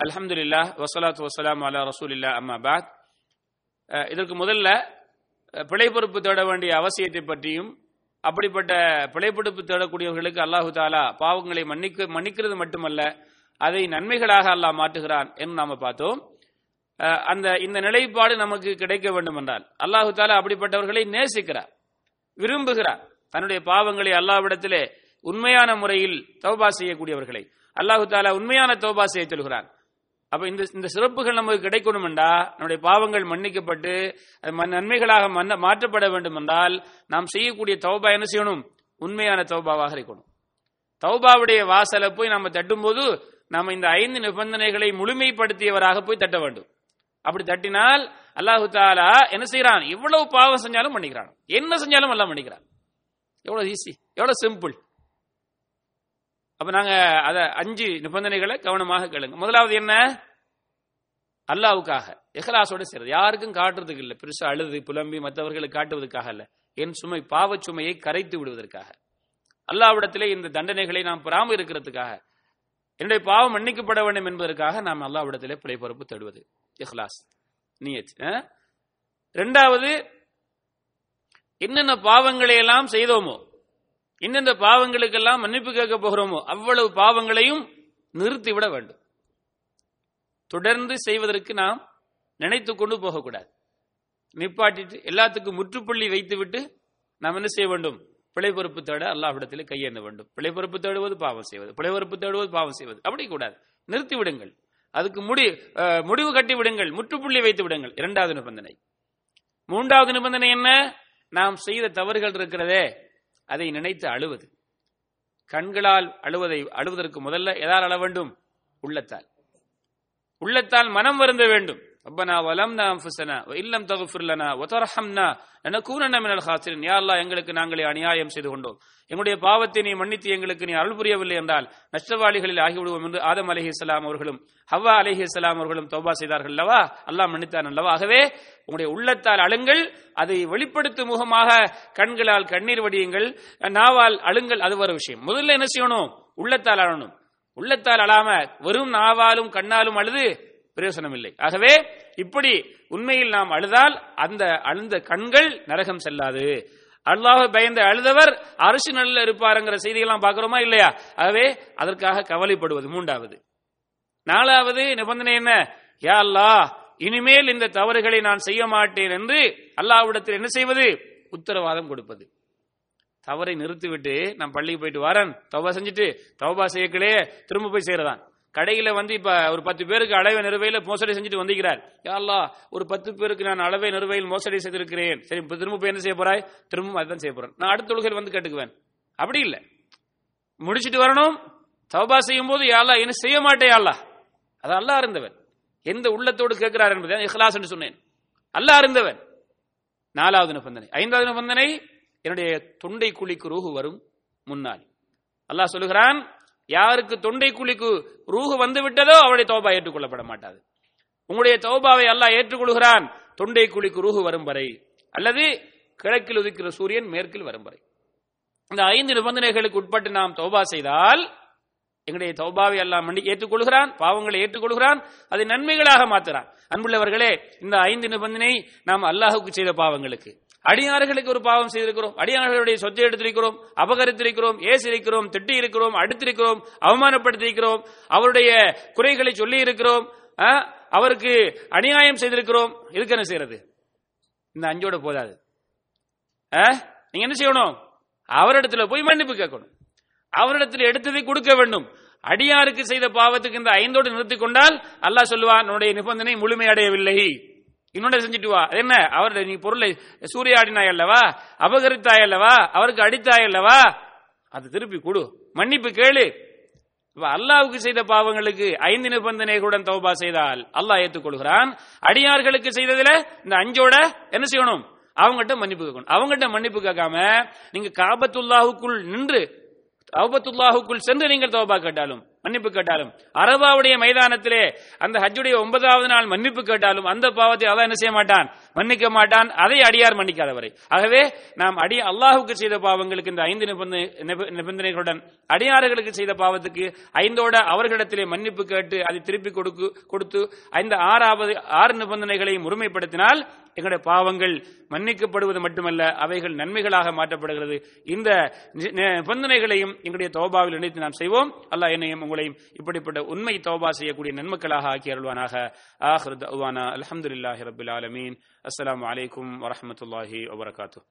அலமதுல்லா வசலாத்து வசலாம் அலா ரசூலில்லா அம்மா பாத் இதற்கு முதல்ல uh, அஹ், பிழை பொறுப்பு தேட வேண்டிய அவசியத்தை பற்றியும் அப்படிப்பட்ட பிழை தேடக்கூடியவர்களுக்கு அல்லாஹு தாலா பாவங்களை மன்னிக்க மன்னிக்கிறது மட்டுமல்ல அதை நன்மைகளாக அல்லாஹ் மாற்றுகிறான் என்று நாம பார்த்தோம். Uh, அந்த இந்த நிலைப்பாடு நமக்கு கிடைக்க வேண்டும் என்றால் அல்லாஹு தாலா அப்படிப்பட்டவர்களை நேசிக்கிறார் விரும்புகிறார். தன்னுடைய பாவங்களை அல்லாஹ்விடத்திலே உண்மையான முறையில் தௌபா செய்யக்கூடியவர்களை அல்லாஹு தாலா உண்மையான தௌபா செய்ய சொல்கிறான். அப்ப இந்த இந்த சிறப்புகள் நமக்கு கிடைக்கணும் என்றா நம்முடைய பாவங்கள் மன்னிக்கப்பட்டு அது நன்மைகளாக மாற்றப்பட வேண்டும் என்றால் நாம் செய்யக்கூடிய தௌபா என்ன செய்யணும்? உண்மையான தௌபாவாக இருக்கணும். தௌபாவுடைய வாசலை போய் நம்ம தட்டும்போது நாம இந்த ஐந்து நிபந்தனைகளை முழுமைப்படுத்தியவராக போய் தட்ட வேண்டும். அப்படி தட்டினால் அல்லாஹு தாலா என்ன செய்யறான் எவ்வளவு பாவம் செஞ்சாலும் பண்ணிக்கிறான் என்ன செஞ்சாலும் எல்லாம் பண்ணிக்கிறான் எவ்வளவு ஈஸி எவ்வளவு சிம்பிள் அப்ப நாங்க அத அஞ்சு நிபந்தனைகளை கவனமாக கேளுங்க. முதலாவது என்ன? அல்லாவுக்காக. எஹ்லாசோட செய்யறது யாருக்கும் காட்டுறதுக்கு இல்லை. பெருசா அழுது புலம்பி மற்றவர்களுக்கு காட்டுவதற்காக அல்ல என் சுமை பாவச் சுமையை கரைத்து விடுவதற்காக. அல்லாவிடத்திலே இந்த தண்டனைகளை நாம் பெறாமல் இருக்கிறதுக்காக. என்னுடைய பாவம் மன்னிக்கப்பட வேண்டும் என்பதற்காக நாம் அல்லாவிடத்திலே பிழை பொறுப்பு தேடுவது. இஹ்லாஸ். நியத். ரெண்டாவது என்னென்ன பாவங்களை எல்லாம் செய்தோமோ இன்னெந்த பாவங்களுக்கெல்லாம் மன்னிப்பு கேட்க போகிறோமோ அவ்வளவு பாவங்களையும் நிறுத்திவிட வேண்டும். தொடர்ந்து செய்வதற்கு நாம் நினைத்து கொண்டு போகக்கூடாது. நிப்பாட்டிட்டு எல்லாத்துக்கும் முற்றுப்புள்ளி வைத்துவிட்டு நாம் என்ன செய்ய வேண்டும்? பிழை பொறுப்பு தேட அல்லாஹ்விடத்தில் கையேந்த வேண்டும். பிழை பொறுப்பு தேடுவது பாவம் செய்வது. பிழை பொறுப்பு தேடுவது பாவம் செய்வது. அப்படி கூடாது. நிறுத்தி விடுங்கள் அதுக்கு முடி முடிவு கட்டி விடுங்கள் முற்றுப்புள்ளி வைத்து விடுங்கள். இரண்டாவது நிபந்தனை. மூன்றாவது நிபந்தனை என்ன? நாம் செய்த தவறுகள் இருக்கிறதே. அதை நினைத்து அழுவது. கண்களால் அழுவதை அழுவதற்கு முதல்ல எதால் அழ வேண்டும்? உள்ளத்தால். உள்ளத்தால் மனம் வருந்த வேண்டும். ரப்பனா வலம்னா அன்ஃபுஸனா வ இல்லம் தக்ஃபிர் லனா வ தர்ஹம்னா மினல் ஹாசிரின் யா அல்லாஹ் எங்களுக்கு நாங்களே அநியாயம் செய்து கொண்டோம். எங்களுடைய பாவத்தை நீ மன்னித்து எங்களுக்கு நீ அருள் புரியவில்லை என்றால் நஷ்டவாளிகளில் ஆகிவிடுவோம் என்று ஆதம் அலைஹிஸ்ஸலாம் அவர்களும் ஹவ்வா அலைஹிஸ்ஸலாம் அவர்களும் தௌபா செய்தார்கள். அல்லவா? அல்லாஹ் மன்னித்தான் அல்லவா? ஆகவே உங்களுடைய உள்ளத்தால் அழுங்கள் அதை வெளிப்படுத்தும் முகமாக கண்களால் கண்ணீர் வடியுங்கள் நாவால் அழுங்கள். அது ஒரு விஷயம். முதல்ல என்ன செய்யணும்? உள்ளத்தால் அழணும். உள்ளத்தால் அழாம வெறும் நாவாலும் கண்ணாலும் அழுது பிரயோசனம் இல்லை ஆகவே இப்படி உண்மையில் நாம் அழுதால் அந்த அழுந்த கண்கள் நரகம் செல்லாது. அல்லாஹ் பயந்த அழுதவர் அரசு நல்ல இருப்பாருங்கிற செய்தியெல்லாம் பார்க்கிறோமா இல்லையா? ஆகவே அதற்காக கவலைப்படுவது. மூன்றாவது நாலாவது நிபந்தனை என்ன? யா அல்லா இனிமேல் இந்த தவறுகளை நான் செய்ய மாட்டேன் என்று அல்லாஹ்விடத்தில் என்ன செய்வது? உத்தரவாதம் கொடுப்பது. தவறை நிறுத்திவிட்டு நான் பள்ளிக்கு போயிட்டு வரேன் தவபா செஞ்சுட்டு தவபா செய்யக்கலையே திரும்ப போய் செய்யறதான் கடையில வந்து இப்ப ஒரு பத்து பேருக்கு அளவை நிறுவையில் மோசடி செஞ்சுட்டு வந்திருக்கிறார். யா ஒரு பத்து பேருக்கு நான் அளவை நிறுவையில் மோசடி செய்திருக்கிறேன். சரி இப்ப திரும்ப போய் என்ன செய்ய போறாய்? திரும்ப அதுதான் செய்ய போறேன். நான் அடுத்த தொழுகையில் வந்து கேட்டுக்குவேன். அப்படி இல்லை. முடிச்சிட்டு வரணும். தவபா செய்யும் போது யாழ்லா என்ன செய்ய மாட்டேன் யாழ்லா அது அல்லாஹ் இருந்தவன் எந்த உள்ளத்தோடு கேட்கிறார் என்பதை இஹ்லாஸ் என்று சொன்னேன். அல்லாஹ் இருந்தவன் நாலாவது நிபந்தனை. ஐந்தாவது நிபந்தனை என்னுடைய தொண்டை குழிக்கு ரூஹு வரும் முன்னால் அல்லாஹ் சொல்லுகிறான் யாருக்கு தொண்டை குழிக்கு ரூஹு வந்து விட்டதோ அவருடைய தௌபா ஏற்றுக்கொள்ளப்பட மாட்டாது. உங்களுடைய தௌபாவை அல்லாஹ் ஏற்றுக்கொள்கிறான். தொண்டை குழிக்கு ரூஹு வரும் வரை. அல்லது கிழக்கில் உதிக்கிற சூரியன் மேற்கில் வரும் வரை. இந்த ஐந்து நிபந்தனைகளுக்கு உட்பட்டு நாம் தௌபா செய்தால் எங்களுடைய தௌபாவை எல்லாம் மன்னி ஏற்றுக்கொள்கிறான் பாவங்களை ஏற்றுக்கொள்கிறான் அதை நன்மைகளாக மாத்துறான். அன்புள்ளவர்களே இந்த ஐந்து நிபந்தனை நாம் அல்லாஹுக்கு செய்த பாவங்களுக்கு. அடியார்களுக்கு ஒரு பாவம் செய்திருக்கிறோம். அடியார்களுடைய சொத்தை எடுத்திருக்கிறோம். அபகரித்திருக்கிறோம். ஏசிருக்கிறோம். திட்டி இருக்கிறோம் அடுத்திருக்கிறோம். அவமானப்படுத்தியிருக்கிறோம். அவருடைய குறைகளை சொல்லி இருக்கிறோம் ஆ, அவருக்கு அநியாயம் செய்திருக்கிறோம். இதுக்கு என்ன செய்யறது? இந்த அஞ்சோட போதாது. ஆ? நீங்க என்ன செய்யணும்? அவரிடத்துல போய் மன்னிப்பு கேட்கணும். அவரிடத்தில் எடுத்ததை கொடுக்க வேண்டும். அடியாருக்கு செய்த பாவத்துக்கு இந்த ஐந்தோடு நிறுத்திக் கொண்டால் அல்லாஹ் சொல்லுவான் உன்னுடைய நிபந்தனை முழுமையடையவில்லை. இன்னொன்று செஞ்சுட்டு வா? அது என்ன? அவர் நீ பொருளை சூறையாடினாய் அல்லவா அபகரித்தாய் அல்லவா? அவருக்கு அடித்தாய் அல்லவா? அது திருப்பி கொடு. மன்னிப்பு கேளு. அல்லாவுக்கு செய்த பாவங்களுக்கு ஐந்து நிபந்தனைகளுடன் தௌபா செய்தால் அல்லாஹ் ஏற்றுக்கொள்கிறான். அடியார்களுக்கு செய்ததுல இந்த அஞ்சோட என்ன செய்யணும்? அவங்ககிட்ட மன்னிப்பு கேட்கணும். அவங்ககிட்ட மன்னிப்பு கேட்காம நீங்க காபத்துல்லாஹுக்குள் நின்று அவுபத்துல்லாஹுக்குள் சென்று நீங்கள் தௌபா கேட்டாலும் மன்னிப்பு கேட்டாலும் அரபாவுடைய மைதானத்திலே அந்த ஹஜ்ஜுடைய ஒன்பதாவது நாள் மன்னிப்பு கேட்டாலும் அந்த பாவத்தை அல்லாஹ் என்ன செய்ய மாட்டான்? மன்னிக்க மாட்டான். அதை அடியார் மன்னிக்காதவரை ஆகவே நாம் அடி அல்லாஹுக்கு செய்த பாவங்களுக்கு இந்த ஐந்து நிபந்தனை நிபந்தனைகளுடன் அடியார்களுக்கு செய்த பாவத்துக்கு ஐந்தோட அவர்களிடத்திலே மன்னிப்பு கேட்டு அதை திருப்பி கொடுக்கு கொடுத்து ஐந்து ஆறாவது ஆறு நிபந்தனைகளை முழுமைப்படுத்தினால் எங்களுடைய பாவங்கள் மன்னிக்கப்படுவது மட்டுமல்ல அவைகள் நன்மைகளாக மாற்றப்படுகிறது. இந்த நிபந்தனைகளையும் எங்களுடைய தோபாவில் இணைத்து நாம் செய்வோம். அல்லாஹ் என்னையும் உங்களையும் இப்படிப்பட்ட உண்மை தௌபா செய்யக்கூடிய நன்மக்களாக ஆக்கி அருள்வானாக. ஆஹிர் தஅவானா அல்ஹம்துலில்லாஹி ரப்பில் ஆலமீன். அஸ்லாம் அலைக்கும் வரமத்துல்லாஹி வபரகாத்து